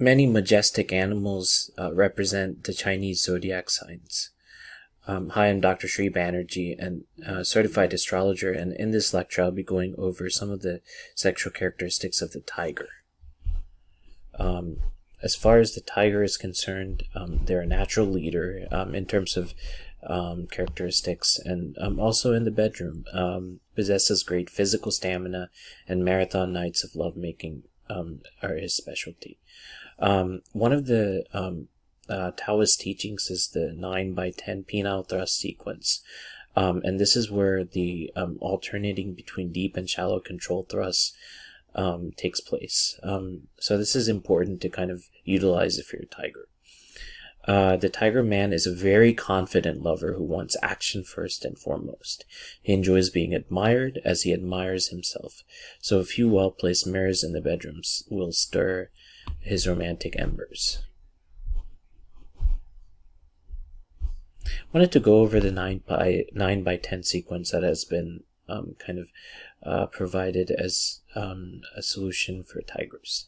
many majestic animals uh, represent the Chinese zodiac signs. Um, hi, I'm Dr. Sri Banerjee, and uh, certified astrologer, and in this lecture, I'll be going over some of the sexual characteristics of the tiger. Um, as far as the tiger is concerned, um, they're a natural leader um, in terms of um, characteristics, and um, also in the bedroom, possesses great physical stamina, and marathon nights of lovemaking um, are his specialty. Um, one of the um, uh, Taoist teachings is the 9 by 10 penile thrust sequence. Um, and this is where the um, alternating between deep and shallow control thrusts um, takes place. Um, so this is important to kind of utilize if you're a tiger. Uh, the tiger man is a very confident lover who wants action first and foremost. He enjoys being admired as he admires himself. So a few well placed mirrors in the bedrooms will stir his romantic embers. wanted to go over the 9 by 9 by 10 sequence that has been um, kind of uh, provided as um, a solution for tigers.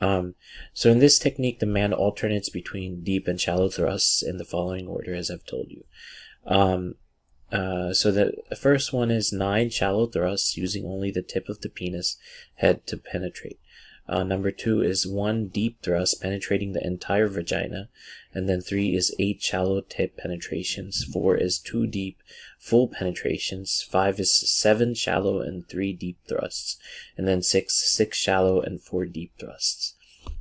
Um, so in this technique, the man alternates between deep and shallow thrusts in the following order, as I've told you. Um, uh, so the first one is nine shallow thrusts using only the tip of the penis head to penetrate. Uh, number two is one deep thrust penetrating the entire vagina. And then three is eight shallow tip penetrations. Four is two deep full penetrations. Five is seven shallow and three deep thrusts. And then six, six shallow and four deep thrusts.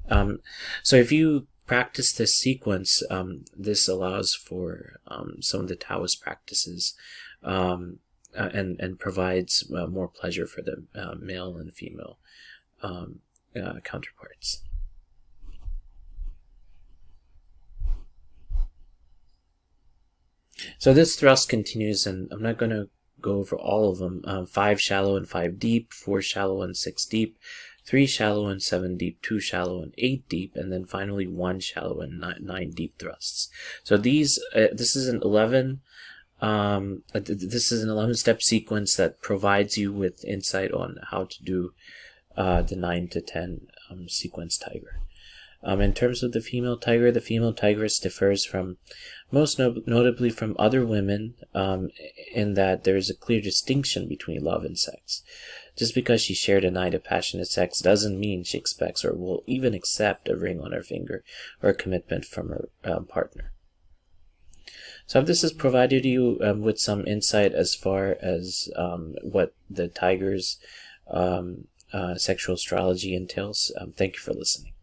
Um, so if you practice this sequence, um, this allows for um, some of the Taoist practices um, uh, and, and provides uh, more pleasure for the uh, male and female um, uh, counterparts. So this thrust continues, and I'm not going to go over all of them. Um, five shallow and five deep, four shallow and six deep, three shallow and seven deep, two shallow and eight deep, and then finally one shallow and nine, nine deep thrusts. So these, uh, this is an 11, um, uh, this is an 11 step sequence that provides you with insight on how to do uh, the 9 to 10 um, sequence tiger. Um, in terms of the female tiger, the female tigress differs from, most no- notably from other women, um, in that there is a clear distinction between love and sex. Just because she shared a night of passionate sex doesn't mean she expects or will even accept a ring on her finger or a commitment from her um, partner. So if this has provided you um, with some insight as far as um, what the tigers um, uh, sexual astrology entails. Um, thank you for listening.